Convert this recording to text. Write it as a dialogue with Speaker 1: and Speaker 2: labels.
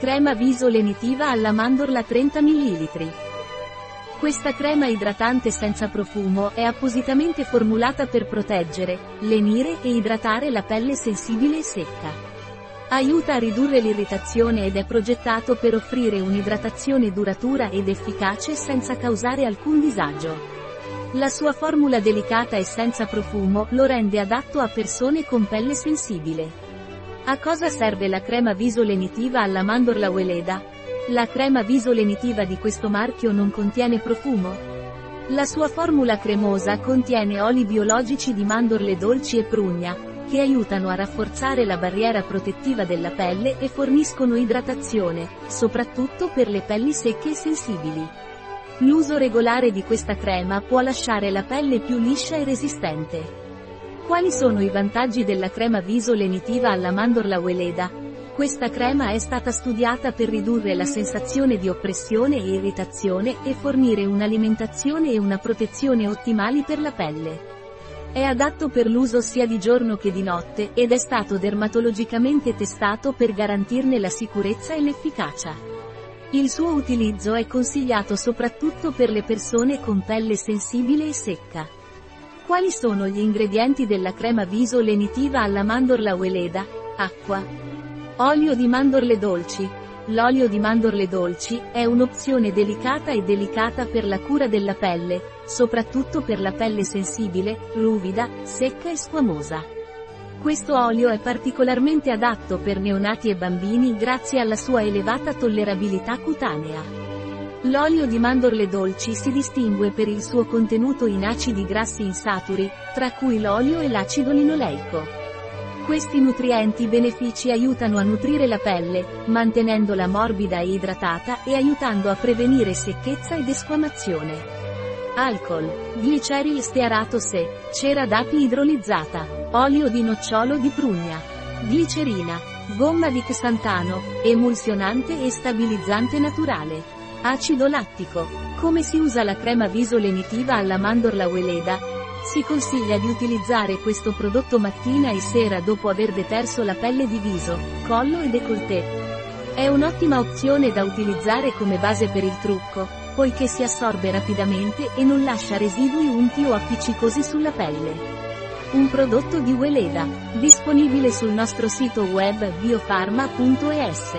Speaker 1: Crema viso lenitiva alla mandorla 30 ml. Questa crema idratante senza profumo è appositamente formulata per proteggere, lenire e idratare la pelle sensibile e secca. Aiuta a ridurre l'irritazione ed è progettato per offrire un'idratazione duratura ed efficace senza causare alcun disagio. La sua formula delicata e senza profumo lo rende adatto a persone con pelle sensibile. A cosa serve la crema viso lenitiva alla mandorla Weleda? La crema viso lenitiva di questo marchio non contiene profumo? La sua formula cremosa contiene oli biologici di mandorle dolci e prugna, che aiutano a rafforzare la barriera protettiva della pelle e forniscono idratazione, soprattutto per le pelli secche e sensibili. L'uso regolare di questa crema può lasciare la pelle più liscia e resistente. Quali sono i vantaggi della crema viso lenitiva alla mandorla Weleda? Questa crema è stata studiata per ridurre la sensazione di oppressione e irritazione e fornire un'alimentazione e una protezione ottimali per la pelle. È adatto per l'uso sia di giorno che di notte ed è stato dermatologicamente testato per garantirne la sicurezza e l'efficacia. Il suo utilizzo è consigliato soprattutto per le persone con pelle sensibile e secca. Quali sono gli ingredienti della crema viso lenitiva alla mandorla Weleda? Acqua. Olio di mandorle dolci. L'olio di mandorle dolci è un'opzione delicata e delicata per la cura della pelle, soprattutto per la pelle sensibile, ruvida, secca e squamosa. Questo olio è particolarmente adatto per neonati e bambini grazie alla sua elevata tollerabilità cutanea. L'olio di mandorle dolci si distingue per il suo contenuto in acidi grassi insaturi, tra cui l'olio e l'acido linoleico. Questi nutrienti benefici aiutano a nutrire la pelle, mantenendola morbida e idratata e aiutando a prevenire secchezza ed esquamazione. Alcol, gliceril stearato se, cera d'api idrolizzata, olio di nocciolo di prugna, glicerina, gomma di xantano, emulsionante e stabilizzante naturale, acido lattico. Come si usa la crema viso lenitiva alla mandorla Weleda? Si consiglia di utilizzare questo prodotto mattina e sera dopo aver deterso la pelle di viso, collo e décolleté. È un'ottima opzione da utilizzare come base per il trucco, poiché si assorbe rapidamente e non lascia residui unti o appiccicosi sulla pelle. Un prodotto di Weleda, disponibile sul nostro sito web biofarma.es.